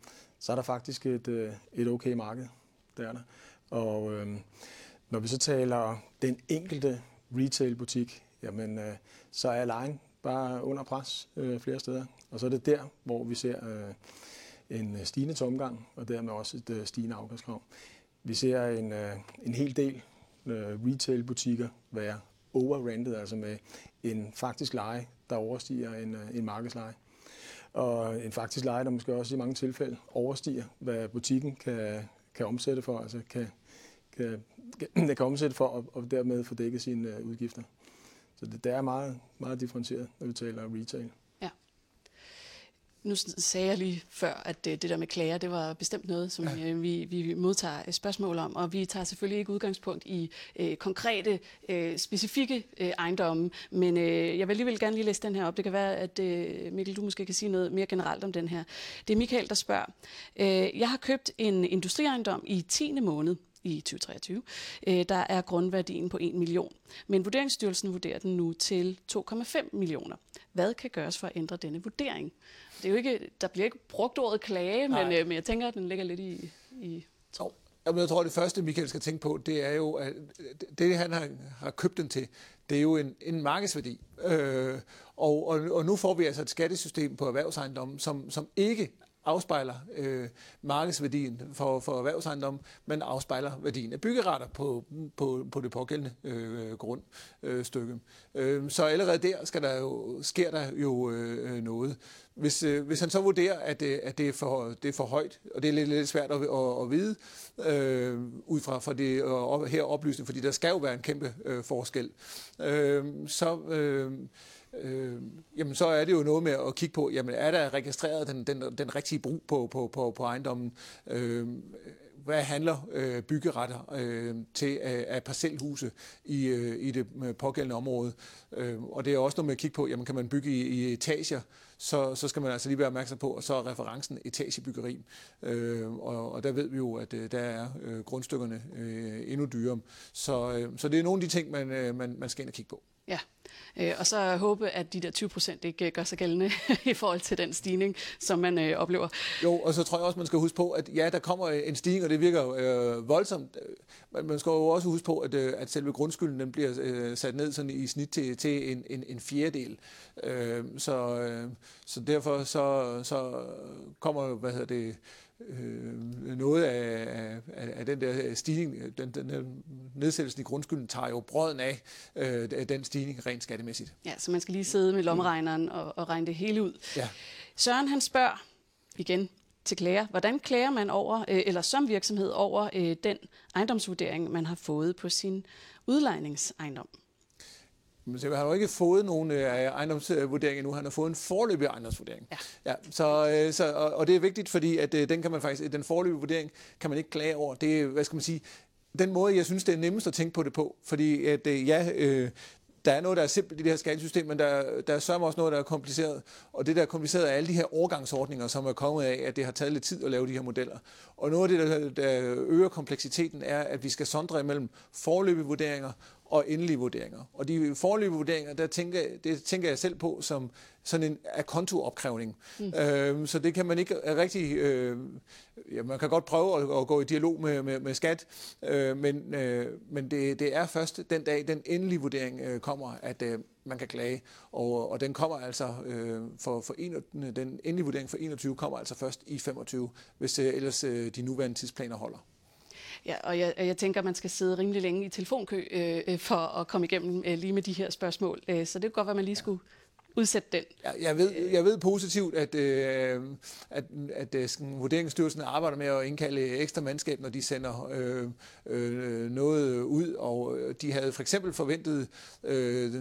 så er der faktisk et, øh, et okay marked. Det er der. Og øh, når vi så taler den enkelte retailbutik, jamen, øh, så er lejen bare under pres øh, flere steder. Og så er det der, hvor vi ser øh, en øh, stigende tomgang, og dermed også et øh, stigende afgaskrav. Vi ser en, øh, en hel del øh, retailbutikker være overrented, altså med en faktisk leje, der overstiger en, øh, en markedsleje. Og en faktisk leje, der måske også i mange tilfælde overstiger, hvad butikken kan, kan omsætte for, altså kan, kan, kan, kan omsætte for, og, og dermed få dækket sine øh, udgifter. Så det, det er meget, meget differentieret, når vi taler retail. Nu sagde jeg lige før, at øh, det der med klager, det var bestemt noget, som Ja. øh, vi, vi modtager øh, spørgsmål om, og vi tager selvfølgelig ikke udgangspunkt i øh, konkrete, øh, specifikke øh, ejendomme, men øh, jeg vil alligevel gerne lige læse den her op. Det kan være, at øh, Mikkel, du måske kan sige noget mere generelt om den her. Det er Michael, der spørger. Øh, jeg har købt en industriejendom i 10. måned i 2023. Øh, der er grundværdien på 1 million, men Vurderingsstyrelsen vurderer den nu til 2,5 millioner. Hvad kan gøres for at ændre denne vurdering? Det er jo ikke, der bliver ikke brugt ordet klage, men, øh, men jeg tænker, at den ligger lidt i... i Jo. Jamen, jeg tror, det første, Michael skal tænke på, det er jo, at det, han har, har købt den til, det er jo en, en markedsværdi. Øh, og, og, og nu får vi altså et skattesystem på erhvervsejendommen, som, som ikke afspejler øh, markedsværdien for, for erhvervsejendom, men afspejler værdien af byggeretter på, på, på det pågældende øh, grundstykke. Øh, så allerede der skal der jo, sker der jo øh, noget. Hvis, øh, hvis han så vurderer, at, det, at det, er for, det er for højt, og det er lidt, lidt svært at, at, at vide øh, ud fra, for det og her oplysning, fordi der skal jo være en kæmpe øh, forskel, øh, så... Øh, øh, jamen så er det jo noget med at kigge på, jamen er der registreret den, den, den rigtige brug på, på, på, på ejendommen? Øh, hvad handler øh, byggeretter øh, til af, af parcelhuse i, øh, i det øh, pågældende område? Øh, og det er også noget med at kigge på, jamen kan man bygge i, i etager, så, så skal man altså lige være opmærksom på, og så er referencen etagebyggeri. Øh, og, og der ved vi jo, at øh, der er øh, grundstykkerne øh, endnu dyrere. Så, øh, så det er nogle af de ting, man, øh, man, man skal ind og kigge på ja. Øh, og så håbe, at de der 20 procent ikke øh, gør sig gældende i forhold til den stigning, som man øh, oplever. Jo, og så tror jeg også, man skal huske på, at ja, der kommer øh, en stigning, og det virker øh, voldsomt. Øh, men man skal jo også huske på, at, øh, at selve grundskylden den bliver øh, sat ned sådan i snit til, til en, en, en fjerdedel. Øh, så, øh, så derfor så, så kommer hvad hedder det, øh, noget af, af, af den der stigning, den, den der nedsættelsen i grundskylden, tager jo brøden af øh, den stigning rent skattemæssigt. Ja, så man skal lige sidde med lommeregneren og, og regne det hele ud. Ja. Søren han spørger igen til klager, hvordan klager man over, øh, eller som virksomhed over øh, den ejendomsvurdering, man har fået på sin udlejningsejendom? Men så han har jo ikke fået nogen øh, ejendomsvurdering endnu. Han har fået en forløbig ejendomsvurdering. Ja. Ja, så, øh, så, og, det er vigtigt, fordi at, øh, den kan man faktisk, den forløbige vurdering kan man ikke klage over. Det er, hvad skal man sige, den måde, jeg synes, det er nemmest at tænke på det på. Fordi at, ja, øh, der er noget, der er simpelt i det her skattesystem, men der, der er sørme også noget, der er kompliceret. Og det, der er kompliceret, er alle de her overgangsordninger, som er kommet af, at det har taget lidt tid at lave de her modeller. Og noget af det, der, der øger kompleksiteten, er, at vi skal sondre imellem forløbige vurderinger og endelige vurderinger. Og de forløbige vurderinger, der tænker, det tænker jeg selv på som sådan en kontoopkrævning. Mm. Øh, så det kan man ikke rigtig... Øh, ja, man kan godt prøve at, at gå i dialog med, med, med skat, øh, men, øh, men det, det er først den dag, den endelige vurdering øh, kommer, at øh, man kan klage. Og, og den kommer altså øh, for, for en, den endelige vurdering for 21 kommer altså først i 25, hvis øh, ellers øh, de nuværende tidsplaner holder. Ja, og jeg, jeg tænker, at man skal sidde rimelig længe i telefonkø øh, øh, for at komme igennem øh, lige med de her spørgsmål. Øh, så det kunne godt være, at man lige skulle udsætte den. Jeg, jeg, ved, jeg ved positivt, at, øh, at, at, øh, at Vurderingsstyrelsen arbejder med at indkalde ekstra mandskab, når de sender øh, øh, noget ud, og øh, de havde for eksempel forventet øh,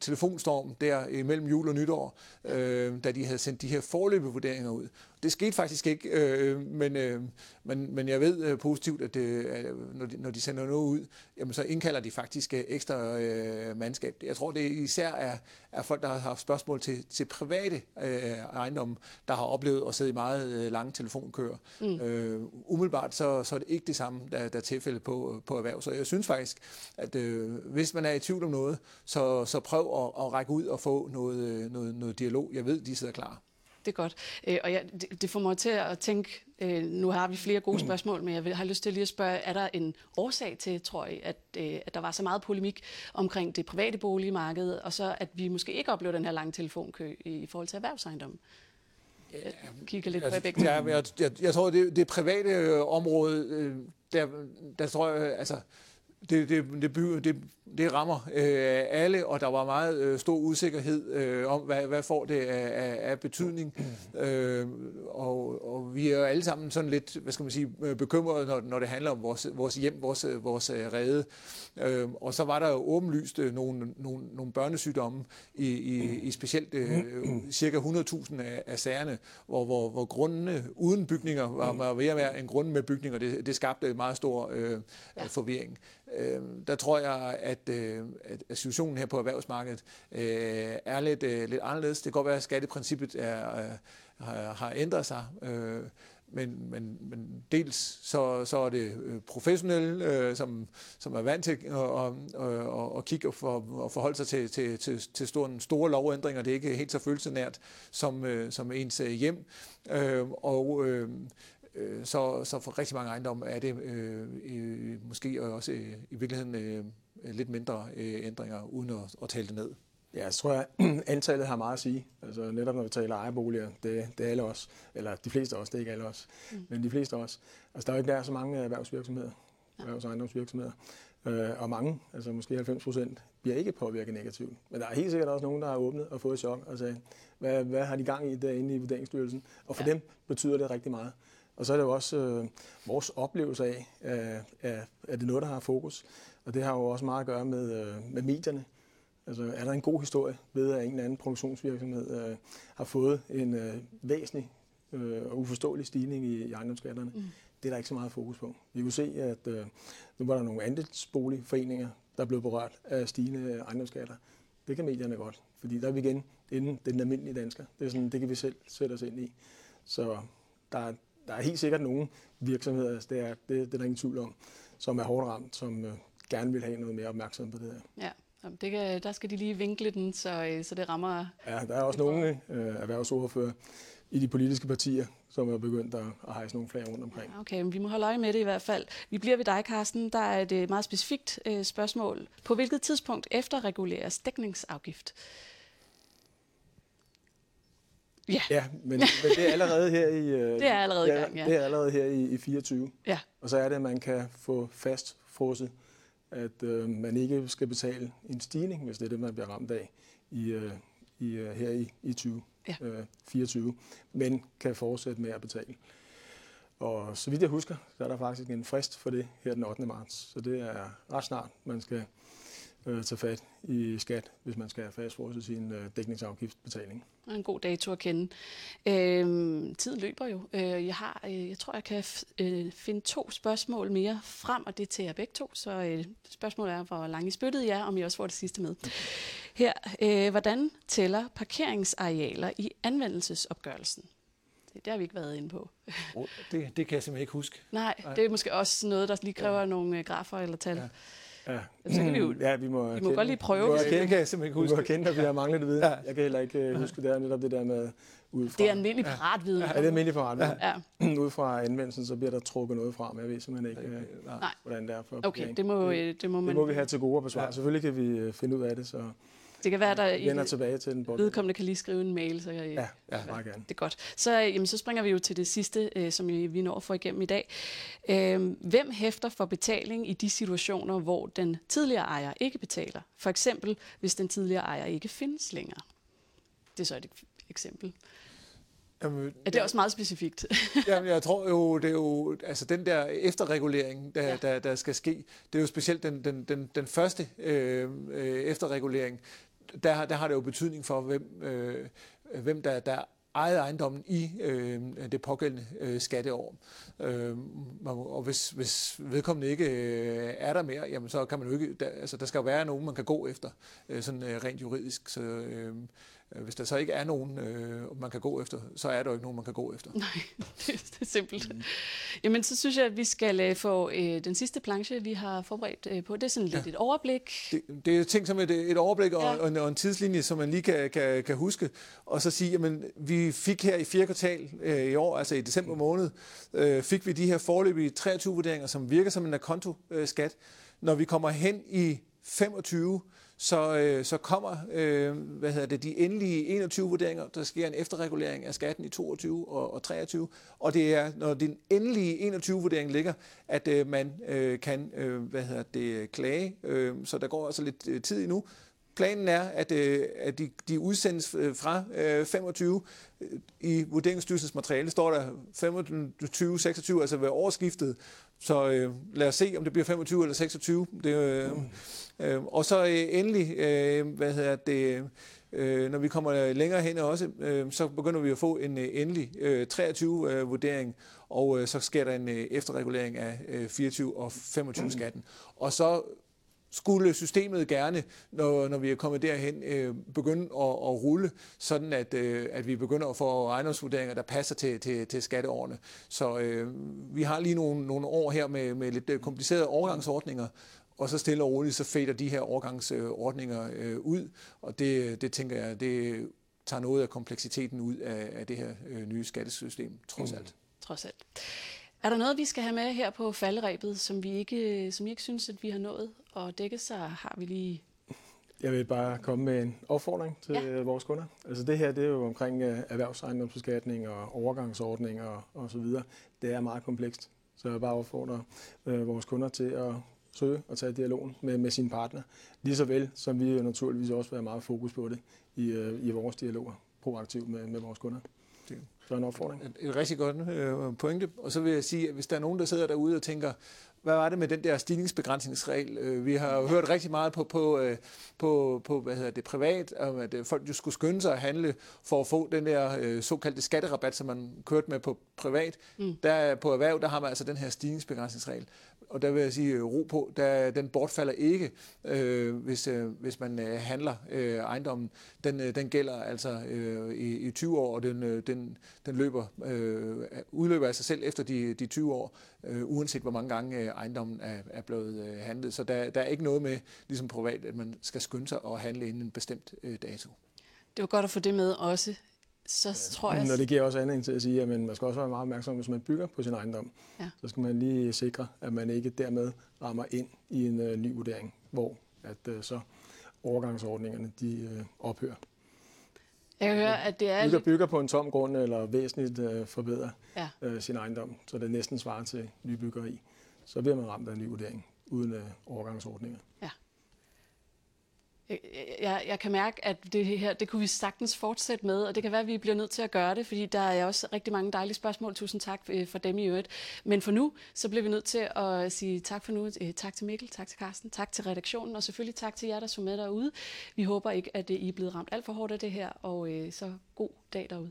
telefonstorm der imellem jul og nytår, øh, da de havde sendt de her forløbige vurderinger ud. Det skete faktisk ikke, øh, men, øh, men, men jeg ved øh, positivt, at øh, når, de, når de sender noget ud, jamen, så indkalder de faktisk øh, ekstra øh, mandskab. Jeg tror, det især er, er folk, der har haft spørgsmål til, til private øh, ejendomme, der har oplevet at sidde i meget øh, lange telefonkøer. Mm. Øh, umiddelbart så, så er det ikke det samme, der, der er tilfælde på, på erhverv. Så jeg synes faktisk, at øh, hvis man er i tvivl om noget, så, så prøv at, at række ud og få noget, øh, noget, noget dialog. Jeg ved, de sidder klar det er godt. Øh, og ja, det, det får mig til at tænke, øh, nu har vi flere gode spørgsmål, men jeg har lyst til lige at spørge, er der en årsag til, tror jeg, at, øh, at der var så meget polemik omkring det private boligmarked, og så at vi måske ikke oplever den her lange telefonkø i, forhold til erhvervsejendom? Jeg kigger lidt altså, på begge. Ja, jeg, jeg, jeg tror, det, det private øh, område, øh, der, der tror jeg, altså, det, det, det, det, det rammer øh, alle, og der var meget øh, stor usikkerhed øh, om, hvad, hvad får det af, af, af betydning. Øh, og, og vi er alle sammen sådan lidt, hvad skal man sige, øh, bekymrede, når, når det handler om vores, vores hjem, vores, vores øh, rede. Øh, og så var der jo åbenlyst øh, nogle, nogle, nogle børnesygdomme i, i, i specielt øh, cirka 100.000 af, af sagerne, hvor, hvor, hvor grundene uden bygninger var, var ved at være en grund med bygninger. Det, det skabte meget stor øh, forvirring. Øh, der tror jeg, at, øh, at situationen her på erhvervsmarkedet øh, er lidt, øh, lidt anderledes. Det kan godt være, at skatteprincippet er, øh, har, har ændret sig. Øh, men, men, men dels så, så er det øh, professionelle, øh, som, som er vant til at, at, at, at kigge og, for, og forholde sig til, til, til, til store, store lovændringer. Det er ikke helt så følelsenært som, øh, som ens øh, hjem. Øh, og øh, Øh, så, så for rigtig mange ejendomme er det øh, måske også øh, i virkeligheden øh, lidt mindre øh, ændringer, uden at, at tale det ned. Ja, jeg tror, at antallet har meget at sige. Altså netop når vi taler ejerboliger, det, det er alle os. Eller de fleste af os, det er ikke alle os. Mm. Men de fleste af os. Altså der er jo ikke der så mange erhvervsvirksomheder, ja. erhvervsejendomsvirksomheder. Øh, og mange, altså måske 90 procent, bliver ikke påvirket negativt. Men der er helt sikkert også nogen, der har åbnet og fået chok og sagde, hvad, hvad har de gang i derinde i Vurderingsstyrelsen? Og for ja. dem betyder det rigtig meget. Og så er det jo også øh, vores oplevelse af, at, at, at det er noget, der har fokus. Og det har jo også meget at gøre med, øh, med medierne. Altså, er der en god historie ved, at en eller anden produktionsvirksomhed øh, har fået en øh, væsentlig øh, og uforståelig stigning i, i ejendomsskatterne? Mm. Det er der ikke så meget fokus på. Vi kunne se, at øh, nu var der nogle andelsboligforeninger, der blev berørt af stigende ejendomsskatter. Det kan medierne godt, fordi der er vi igen inden den almindelige dansker. Det, er sådan, det kan vi selv sætte os ind i. Så der, der er helt sikkert nogle virksomheder, altså det, er, det, det er der ingen tvivl om, som er hårdt ramt, som øh, gerne vil have noget mere opmærksomhed på det her. Ja. Det kan, der skal de lige vinkle den, så, øh, så det rammer... Ja, der er også nogle øh, erhvervsordfører i de politiske partier, som er begyndt at, at hejse nogle flag rundt omkring. Ja, okay, men vi må holde øje med det i hvert fald. Vi bliver ved dig, Carsten. Der er et øh, meget specifikt øh, spørgsmål. På hvilket tidspunkt efterreguleres dækningsafgift? Ja, ja men, men det er allerede her i... Øh, det er allerede i gang, ja. Det er allerede her i, i 24. Ja. Og så er det, at man kan få fast frosset, at øh, man ikke skal betale en stigning, hvis det er det, man bliver ramt af i, øh, i, øh, her i, i 20, ja. øh, 24, men kan fortsætte med at betale. Og så vidt jeg husker, så er der faktisk en frist for det her den 8. marts. Så det er ret snart, man skal øh, tage fat i skat, hvis man skal have fastfrosset sin øh, dækningsafgiftsbetaling. En god dato at kende. Øhm, tiden løber jo. Øh, jeg, har, øh, jeg tror, jeg kan øh, finde to spørgsmål mere frem, og det er til jer begge to. Så øh, spørgsmålet er, hvor langt I spyttede jer, om I også får det sidste med. Her, øh, hvordan tæller parkeringsarealer i anvendelsesopgørelsen? Det, det har vi ikke været inde på. Oh, det, det kan jeg simpelthen ikke huske. Nej, det er måske også noget, der lige kræver ja. nogle øh, grafer eller tal. Ja. Ja. Så kan vi jo ja, vi må, vi må godt lige prøve. Vi må hvis- erkende, kan jeg simpelthen vi ikke må huske. erkende, at vi har manglet det viden. Ja. Jeg kan heller ikke øh, huske, det er netop det der med ud fra. Det er almindelig paratviden. Ja, det er almindeligt for ret. Ja. Ud fra anvendelsen, så bliver der trukket noget frem. Jeg ved simpelthen ikke, øh, Nej. hvordan det er for Okay, det må, øh, det må man... det må vi have til gode at besvare. Ja. Selvfølgelig kan vi øh, finde ud af det, så Det kan være, der vender i tilbage til den bold. vedkommende kan lige skrive en mail, så jeg, Ja, Ja. ja, meget gerne. Det er godt. Så, øh, jamen, så springer vi jo til det sidste, øh, som vi når få igennem i dag. Øh, hvem hæfter for betaling i de situationer, hvor den tidligere ejer ikke betaler? For eksempel, hvis den tidligere ejer ikke findes længere. Det er så et ek- eksempel. Jamen, Er det også meget specifikt? Jamen, jeg tror jo, det er jo, altså den der efterregulering, der, Ja. ja. der, der skal ske, det er jo specielt den, den, den, den første øh, øh, efterregulering, der, der har det jo betydning for, hvem, øh, hvem der, der ejede ejendommen i øh, det pågældende øh, skatteår. Øh, og hvis, hvis vedkommende ikke øh, er der mere, jamen så kan man jo ikke, der, altså der skal jo være nogen, man kan gå efter, øh, sådan øh, rent juridisk. Så øh, hvis der så ikke er nogen, øh, man kan gå efter, så er der jo ikke nogen, man kan gå efter. Nej, det, er- det er simpelt. Mm. Jamen, så synes jeg, at vi skal øh, få øh, den sidste planche, vi har forberedt øh, på. Det er sådan lidt et overblik. Det, det er ting som et, et overblik og, Ja. ja. og, en, og en tidslinje, som man lige kan, kan, kan huske, og så sige, jamen vi fik her i fjerde kvartal øh, i år, altså i december måned, øh, fik vi de her forløbige 23 vurderinger, som virker som en akonto-skat. Når vi kommer hen i 25, så, øh, så kommer øh, hvad hedder det, de endelige 21 vurderinger. Der sker en efterregulering af skatten i 22 og, og 23. Og det er, når den endelige 21-vurdering ligger, at øh, man øh, kan øh, hvad hedder det, klage. Øh, så der går altså lidt øh, tid endnu. Planen er, at, øh, at de, de udsendes øh, fra øh, 25. Øh, I Vurderingsstyrelsens materiale står der 25, 26, altså ved årsskiftet. Så øh, lad os se, om det bliver 25 eller 26. Det, øh, øh, og så øh, endelig, øh, hvad hedder det, øh, når vi kommer øh, længere hen også, øh, så begynder vi at få en øh, endelig øh, 23-vurdering, og øh, så sker der en øh, efterregulering af øh, 24 og 25 skatten. Og så skulle systemet gerne, når, når vi er kommet derhen, øh, begynde at, at rulle, sådan at, øh, at vi begynder at få ejendomsvurderinger, der passer til, til, til skatteårene. Så øh, vi har lige nogle, nogle år her med, med lidt øh, komplicerede overgangsordninger, og så stille og roligt, så fader de her overgangsordninger øh, ud, og det, det tænker jeg, det tager noget af kompleksiteten ud af, af det her øh, nye skattesystem, trods alt. trods alt. Er der noget, vi skal have med her på falderæbet, som vi ikke, som I ikke synes, at vi har nået at dække, så har vi lige... Jeg vil bare komme med en opfordring til Ja. ja. vores kunder. Altså det her, det er jo omkring øh, erhvervsejendomsbeskatning og overgangsordninger og, og så videre. Det er meget komplekst, så jeg bare opfordrer øh, vores kunder til at søge og tage dialogen med, med sine partner. Lige så vel som vi jo naturligvis også vil have meget fokus på det i, øh, i vores dialoger proaktivt med, med vores kunder. Det- Så en opfordring. Et, et rigtig godt øh, pointe. Og så vil jeg sige, at hvis der er nogen, der sidder derude og tænker, hvad var det med den der stigningsbegrænsningsregel? Øh, vi har jo hørt rigtig meget på, på, øh, på, på hvad hedder det, privat, om at øh, folk jo skulle skynde sig at handle for at få den der såkaldte skatterabat, som man kørte med på privat. Mm. Der, på erhverv, der har man altså den her stigningsbegrænsningsregel. Og der vil jeg sige, øh, ro på, der, den bortfalder ikke, øh, hvis, øh, hvis man øh, handler øh, ejendommen. Den, øh, den gælder altså øh, i, i 20 år, og den, øh, den, den løber, øh, udløber af sig selv efter de, de 20 år, øh, uanset hvor mange gange øh, ejendommen er, er blevet øh, handlet. Så der, der er ikke noget med, ligesom privat, at man skal skynde sig at handle inden en bestemt øh, dato. Det var godt at få det med også. Så tror jeg... Når det giver også anledning til at sige, at man skal også være meget opmærksom, hvis man bygger på sin ejendom. Ja. Så skal man lige sikre, at man ikke dermed rammer ind i en øh, ny vurdering, hvor at øh, så overgangsordningerne de øh, ophører. Jeg kan høre, at det er... Bygger, bygger på en tom grund eller væsentligt øh, forbedrer Ja. øh, sin ejendom, så det næsten svarer til nybyggeri, så bliver man ramt af en ny vurdering uden øh, overgangsordninger. Jeg, jeg, jeg kan mærke, at det her, det kunne vi sagtens fortsætte med, og det kan være, at vi bliver nødt til at gøre det, fordi der er også rigtig mange dejlige spørgsmål. Tusind tak øh, for dem i øvrigt. Men for nu, så bliver vi nødt til at sige tak for nu. Tak til Mikkel, tak til Carsten, tak til redaktionen, og selvfølgelig tak til jer, der så med derude. Vi håber ikke, at I er blevet ramt alt for hårdt af det her, og så god dag derude.